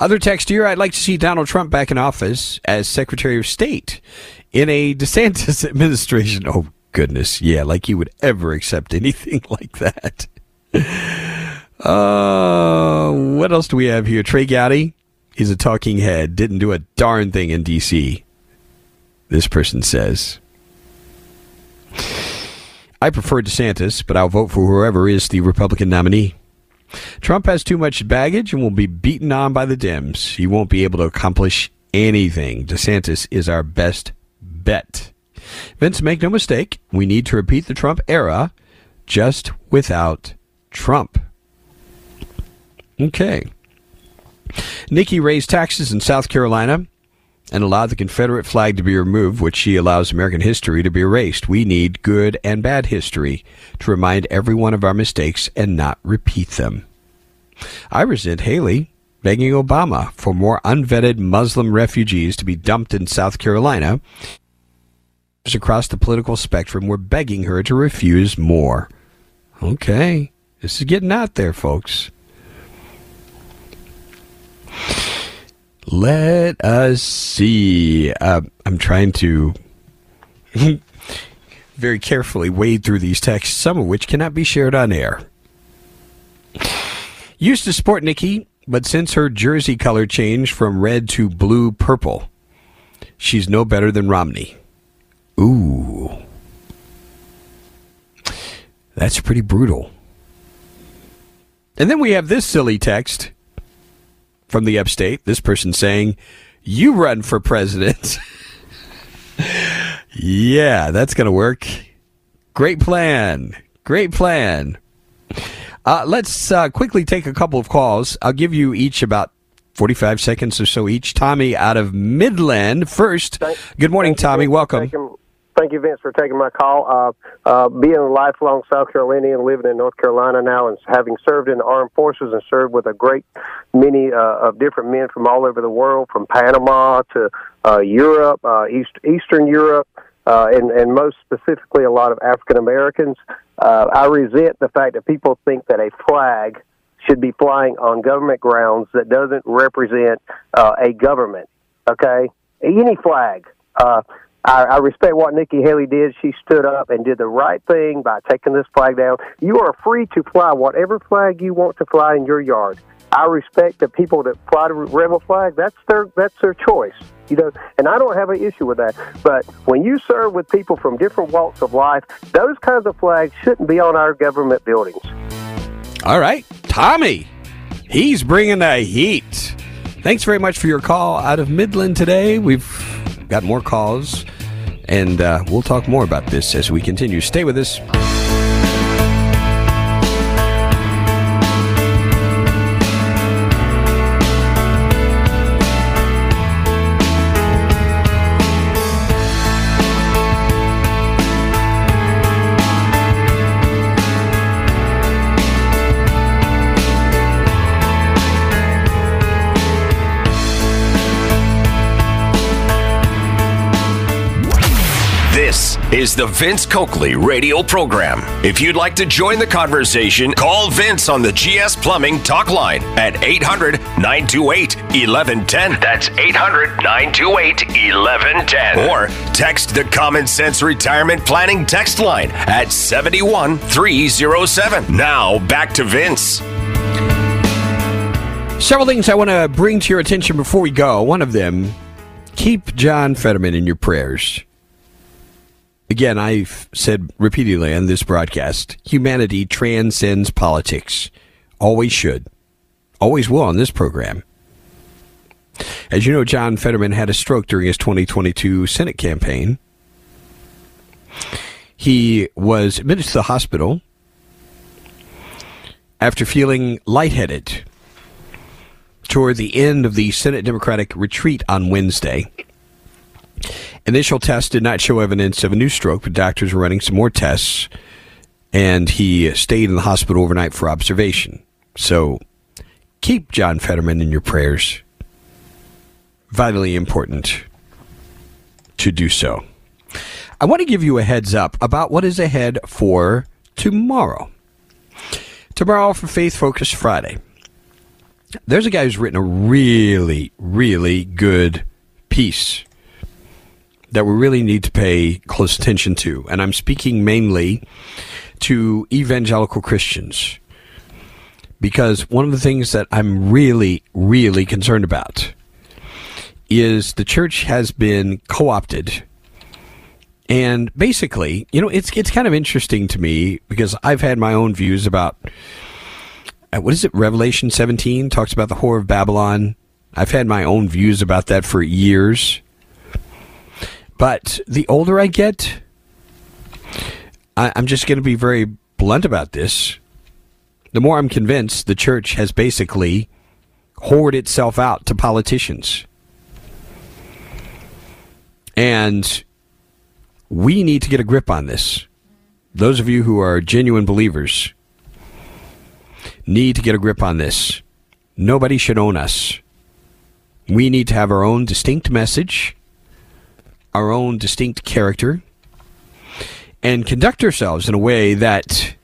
Other text here I'd like to see Donald Trump back in office as Secretary of State in a DeSantis *laughs* administration. Oh, goodness. Yeah, like he would ever accept anything *laughs* like that. Uh, what else do we have here? Trey Gowdy. He's a talking head. Didn't do a darn thing in D.C. This person says. I prefer DeSantis, but I'll vote for whoever is the Republican nominee. Trump has too much baggage and will be beaten on by the Dems. He won't be able to accomplish anything. DeSantis is our best bet. Vince, make no mistake, we need to repeat the Trump era just without Trump. Okay. Nikki raised taxes in South Carolina and allowed the Confederate flag to be removed, which she allows American history to be erased. We need good and bad history to remind everyone of our mistakes and not repeat them. I resent Haley begging Obama for more unvetted Muslim refugees to be dumped in South Carolina. Across the political spectrum were begging her to refuse more. Okay. This is getting out there, folks. Let us see. Uh, I'm trying to *laughs* very carefully wade through these texts, some of which cannot be shared on air. Used to sport Nikki, but since her jersey color changed from red to blue purple, she's no better than Romney. Ooh. That's pretty brutal. And then we have this silly text from the upstate. This person saying, You run for president. *laughs* yeah, that's going to work. Great plan. Great plan. Uh, let's uh, quickly take a couple of calls. I'll give you each about 45 seconds or so each. Tommy out of Midland first. Thank- Good morning, you, Tommy. For Welcome. Thank you, Vince, for taking my call. Uh, uh, being a lifelong South Carolinian, living in North Carolina now, and having served in the armed forces and served with a great many uh, of different men from all over the world, from Panama to uh, Europe, uh, East, Eastern Europe, uh, and, and most specifically a lot of African Americans. Uh, I resent the fact that people think that a flag should be flying on government grounds that doesn't represent uh, a government. Okay, any flag. Uh, I, I respect what Nikki Haley did. She stood up and did the right thing by taking this flag down. You are free to fly whatever flag you want to fly in your yard. I respect the people that fly the rebel flag. That's their that's their choice. You know, and I don't have an issue with that. But when you serve with people from different walks of life, those kinds of flags shouldn't be on our government buildings. All right. Tommy, he's bringing the heat. Thanks very much for your call out of Midland today. We've got more calls, and uh, we'll talk more about this as we continue. Stay with us. Is the Vince Coakley radio program. If you'd like to join the conversation, call Vince on the GS Plumbing talk line at 800 928 1110. That's 800 928 1110. Or text the Common Sense Retirement Planning text line at 71307. Now back to Vince. Several things I want to bring to your attention before we go. One of them, keep John Fetterman in your prayers. Again, I've said repeatedly on this broadcast humanity transcends politics. Always should. Always will on this program. As you know, John Fetterman had a stroke during his 2022 Senate campaign. He was admitted to the hospital after feeling lightheaded toward the end of the Senate Democratic retreat on Wednesday. Initial tests did not show evidence of a new stroke, but doctors were running some more tests, and he stayed in the hospital overnight for observation. So keep John Fetterman in your prayers. Vitally important to do so. I want to give you a heads up about what is ahead for tomorrow. Tomorrow for Faith Focus Friday. There's a guy who's written a really, really good piece that we really need to pay close attention to. And I'm speaking mainly to evangelical Christians. Because one of the things that I'm really, really concerned about is the church has been co opted. And basically, you know, it's it's kind of interesting to me because I've had my own views about uh, what is it? Revelation 17 talks about the whore of Babylon. I've had my own views about that for years. But the older I get, I, I'm just going to be very blunt about this. The more I'm convinced the church has basically whored itself out to politicians. And we need to get a grip on this. Those of you who are genuine believers need to get a grip on this. Nobody should own us. We need to have our own distinct message, our own distinct character, and conduct ourselves in a way that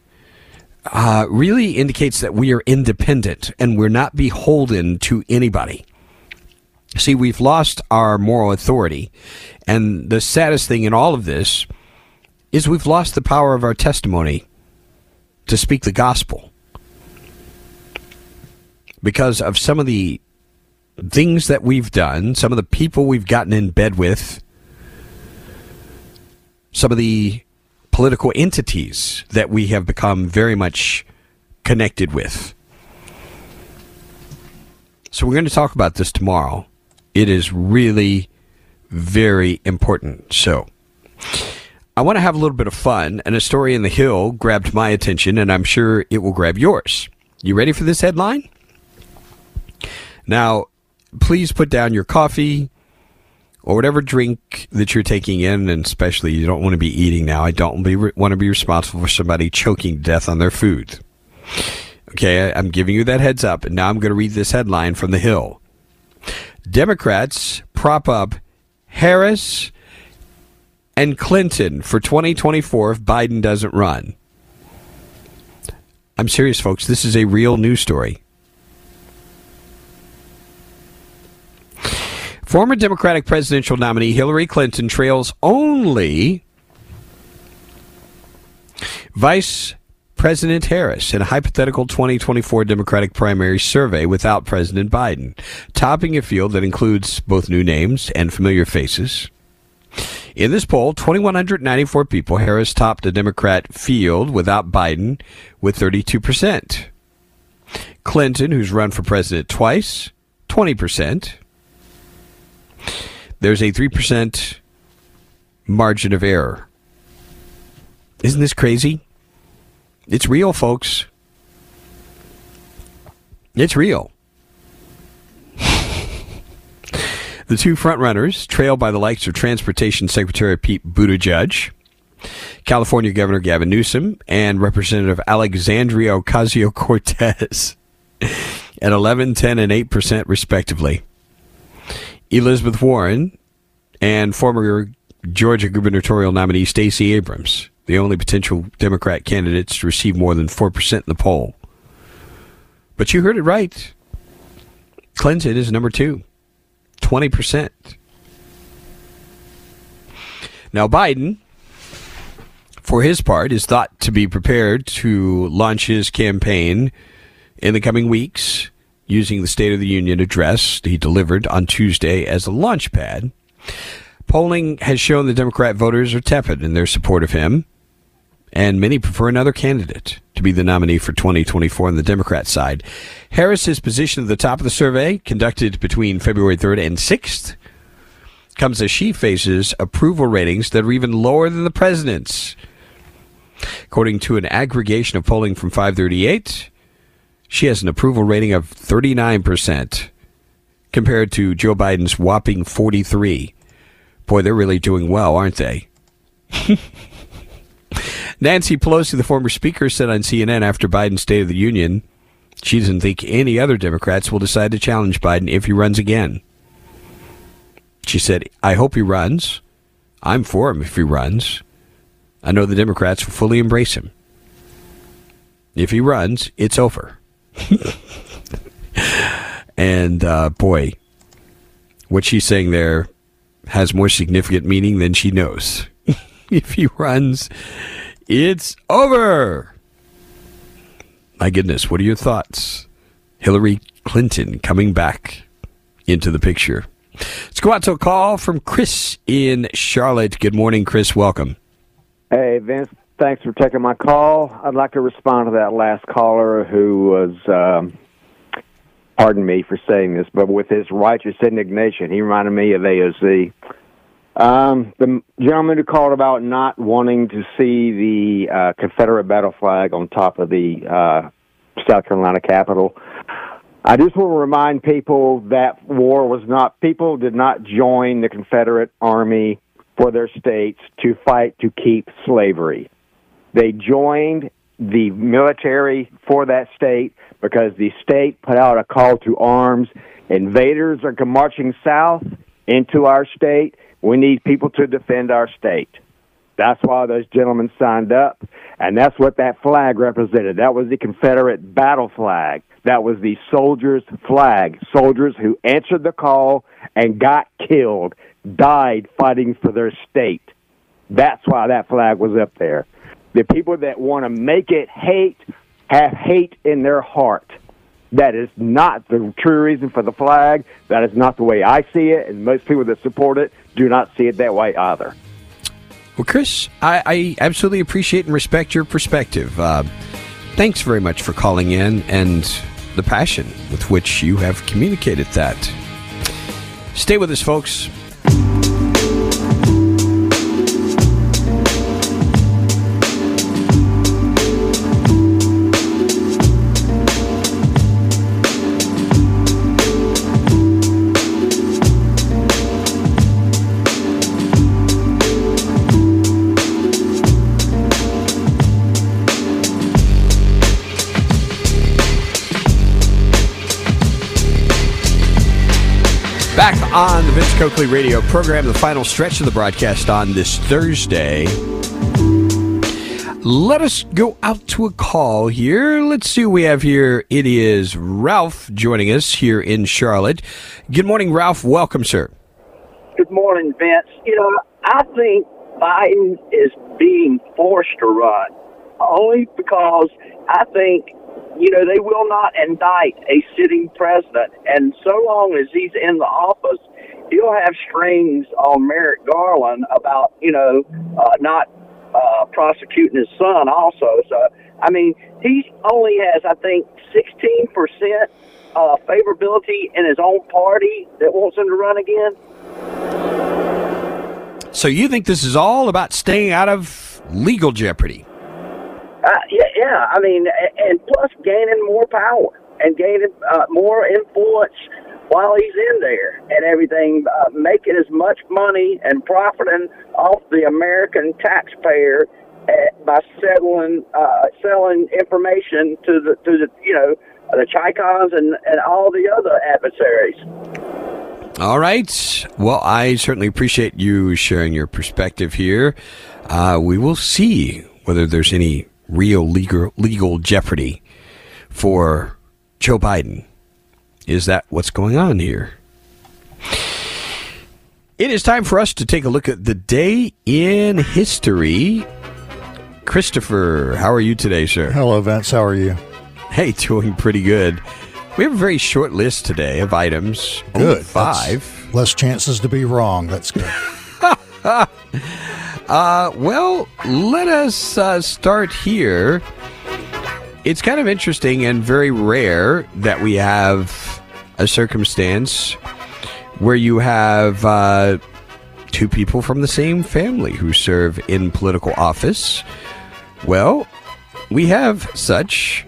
uh, really indicates that we are independent and we're not beholden to anybody. See, we've lost our moral authority. And the saddest thing in all of this is we've lost the power of our testimony to speak the gospel because of some of the things that we've done, some of the people we've gotten in bed with, some of the political entities that we have become very much connected with. So we're going to talk about this tomorrow. It is really very important. So, I want to have a little bit of fun, and a story in the Hill grabbed my attention, and I'm sure it will grab yours. You ready for this headline? Now, please put down your coffee or whatever drink that you're taking in, and especially you don't want to be eating now. I don't be, want to be responsible for somebody choking death on their food. Okay, I'm giving you that heads up, and now I'm going to read this headline from the Hill. Democrats prop up Harris and Clinton for 2024 if Biden doesn't run. I'm serious, folks. This is a real news story. Former Democratic presidential nominee Hillary Clinton trails only Vice President Harris in a hypothetical 2024 Democratic primary survey without President Biden, topping a field that includes both new names and familiar faces. In this poll, 2,194 people, Harris topped the Democrat field without Biden with 32%. Clinton, who's run for president twice, 20%. There's a 3% margin of error. Isn't this crazy? It's real, folks. It's real. *laughs* the two frontrunners, trailed by the likes of Transportation Secretary Pete Buttigieg, California Governor Gavin Newsom, and Representative Alexandria Ocasio Cortez *laughs* at 11, 10, and 8%, respectively. Elizabeth Warren and former Georgia gubernatorial nominee Stacey Abrams the only potential Democrat candidates to receive more than 4% in the poll. But you heard it right. Clinton is number two, 20%. Now, Biden, for his part, is thought to be prepared to launch his campaign in the coming weeks using the State of the Union address he delivered on Tuesday as a launch pad. Polling has shown the Democrat voters are tepid in their support of him and many prefer another candidate to be the nominee for 2024 on the Democrat side. Harris is positioned at the top of the survey, conducted between February 3rd and 6th, comes as she faces approval ratings that are even lower than the president's. According to an aggregation of polling from 538, she has an approval rating of 39% compared to Joe Biden's whopping 43. Boy, they're really doing well, aren't they? *laughs* Nancy Pelosi, the former speaker, said on CNN after Biden's State of the Union she doesn't think any other Democrats will decide to challenge Biden if he runs again. She said, I hope he runs. I'm for him if he runs. I know the Democrats will fully embrace him. If he runs, it's over. *laughs* and uh, boy, what she's saying there has more significant meaning than she knows. *laughs* if he runs, it's over. My goodness, what are your thoughts? Hillary Clinton coming back into the picture. Let's go out to a call from Chris in Charlotte. Good morning, Chris. Welcome. Hey, Vince. Thanks for taking my call. I'd like to respond to that last caller who was, um, pardon me for saying this, but with his righteous indignation, he reminded me of AOC. Um, the gentleman who called about not wanting to see the uh, Confederate battle flag on top of the uh, South Carolina Capitol. I just want to remind people that war was not, people did not join the Confederate Army for their states to fight to keep slavery. They joined the military for that state because the state put out a call to arms. Invaders are marching south into our state we need people to defend our state. That's why those gentlemen signed up, and that's what that flag represented. That was the Confederate battle flag. That was the soldiers' flag. Soldiers who answered the call and got killed, died fighting for their state. That's why that flag was up there. The people that want to make it hate have hate in their heart. That is not the true reason for the flag. That is not the way I see it, and most people that support it do not see it that way either. Well, Chris, I, I absolutely appreciate and respect your perspective. Uh, thanks very much for calling in and the passion with which you have communicated that. Stay with us, folks. The Vince Coakley radio program, the final stretch of the broadcast on this Thursday. Let us go out to a call here. Let's see who we have here. It is Ralph joining us here in Charlotte. Good morning, Ralph. Welcome, sir. Good morning, Vince. You know, I think Biden is being forced to run only because I think you know, they will not indict a sitting president. And so long as he's in the office, he'll have strings on Merrick Garland about, you know, uh, not uh, prosecuting his son also. So, I mean, he only has, I think, 16% uh, favorability in his own party that wants him to run again. So you think this is all about staying out of legal jeopardy? Uh, yeah, yeah. I mean, and plus gaining more power and gaining uh, more influence while he's in there and everything, uh, making as much money and profiting off the American taxpayer uh, by settling uh, selling information to the to the you know the ChiComs and and all the other adversaries. All right. Well, I certainly appreciate you sharing your perspective here. Uh, we will see whether there's any real legal legal jeopardy for Joe Biden. Is that what's going on here? It is time for us to take a look at the day in history. Christopher, how are you today, sir? Hello, Vince. How are you? Hey, *laughs* doing pretty good. We have a very short list today of items. Good. Only five. That's less chances to be wrong. That's good. *laughs* Uh, well, let us uh, start here. It's kind of interesting and very rare that we have a circumstance where you have uh, two people from the same family who serve in political office. Well, we have such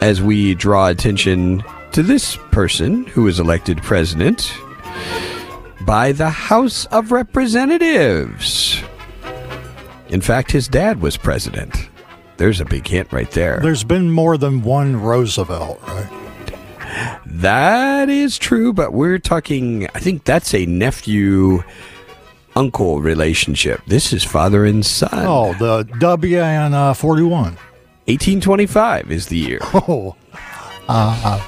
as we draw attention to this person who was elected president by the House of Representatives. In fact, his dad was president. There's a big hint right there. There's been more than one Roosevelt, right? That is true, but we're talking, I think that's a nephew uncle relationship. This is father and son. Oh, the WN uh, 41. 1825 is the year. *laughs* Oh, uh,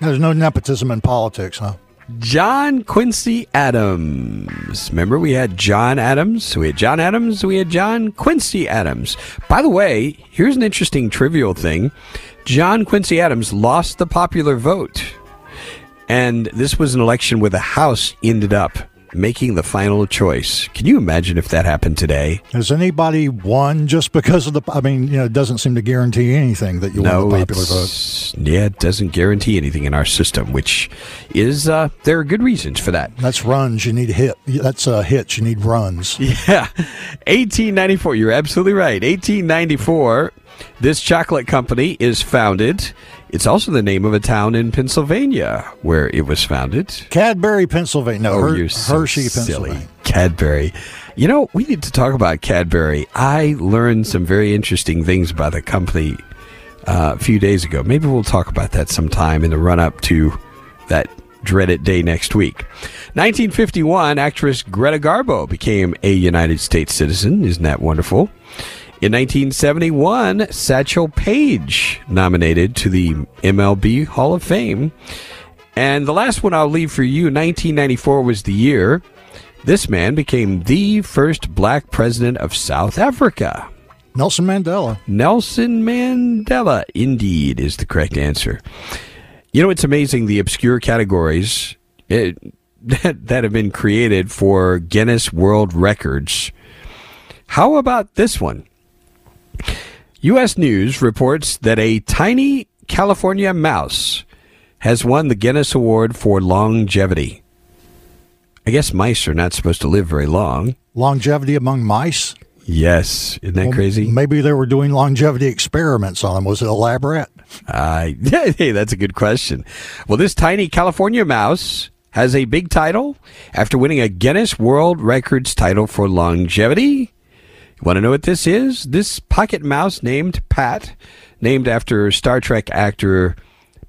there's no nepotism in politics, huh? John Quincy Adams. Remember, we had John Adams, we had John Adams, we had John Quincy Adams. By the way, here's an interesting trivial thing John Quincy Adams lost the popular vote. And this was an election where the House ended up making the final choice. Can you imagine if that happened today? Has anybody won just because of the? I mean, you know, it doesn't seem to guarantee anything that you no, won the popular vote. Yeah, it doesn't guarantee anything in our system, which is uh, there are good reasons for that. That's runs. You need a hit. That's uh, hit. You need runs. *laughs* Yeah, 1894. You're absolutely right. 1894. This chocolate company is founded. It's also the name of a town in Pennsylvania where it was founded. Cadbury, Pennsylvania. No, oh, Her- you're so Hershey, silly. Pennsylvania. Cadbury. You know, we need to talk about Cadbury. I learned some very interesting things about the company uh, a few days ago. Maybe we'll talk about that sometime in the run up to that dreaded day next week. 1951, actress Greta Garbo became a United States citizen. Isn't that wonderful? In 1971, Satchel Paige nominated to the MLB Hall of Fame. And the last one I'll leave for you, 1994 was the year this man became the first black president of South Africa. Nelson Mandela. Nelson Mandela, indeed, is the correct answer. You know, it's amazing the obscure categories it, eh, *laughs* that, that have been created for Guinness World Records. How about this one? U.S. News reports that a tiny California mouse has won the Guinness Award for longevity. I guess mice are not supposed to live very long. Longevity among mice? Yes. Isn't that Well, crazy? Maybe they were doing longevity experiments on them. Was it elaborate? Uh, *laughs* hey, that's a good question. Well, this tiny California mouse has a big title after winning a Guinness World Records title for longevity. You want to know what this is? This pocket mouse named Pat, named after Star Trek actor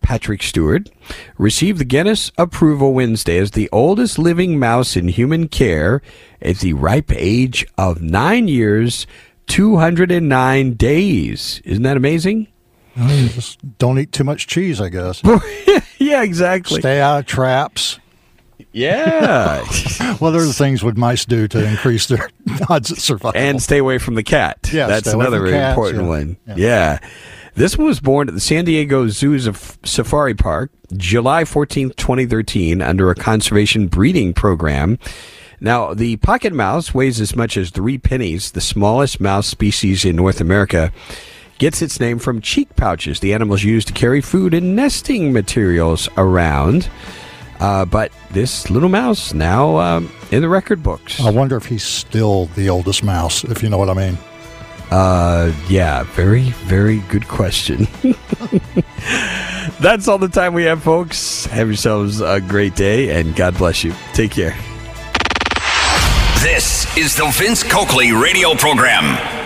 Patrick Stewart, received the Guinness Approval Wednesday as the oldest living mouse in human care at the ripe age of nine years, 209 days. Isn't that amazing? I mean, just don't eat too much cheese, I guess. *laughs* yeah, exactly. Stay out of traps. Yeah. *laughs* Well, what other things would mice do to increase their *laughs* odds of survival? And stay away from the cat. Yeah, That's another cats, important yeah. one. Yeah. Yeah. This one was born at the San Diego Zoo's Safari Park, July 14th, 2013, under a conservation breeding program. Now, the pocket mouse weighs as much as three pennies, the smallest mouse species in North America. Gets its name from cheek pouches the animals use to carry food and nesting materials around. Uh, but this little mouse now um, in the record books. I wonder if he's still the oldest mouse, if you know what I mean. Uh, yeah, very, very good question. *laughs* That's all the time we have, folks. Have yourselves a great day, and God bless you. Take care. This is the Vince Coakley radio program.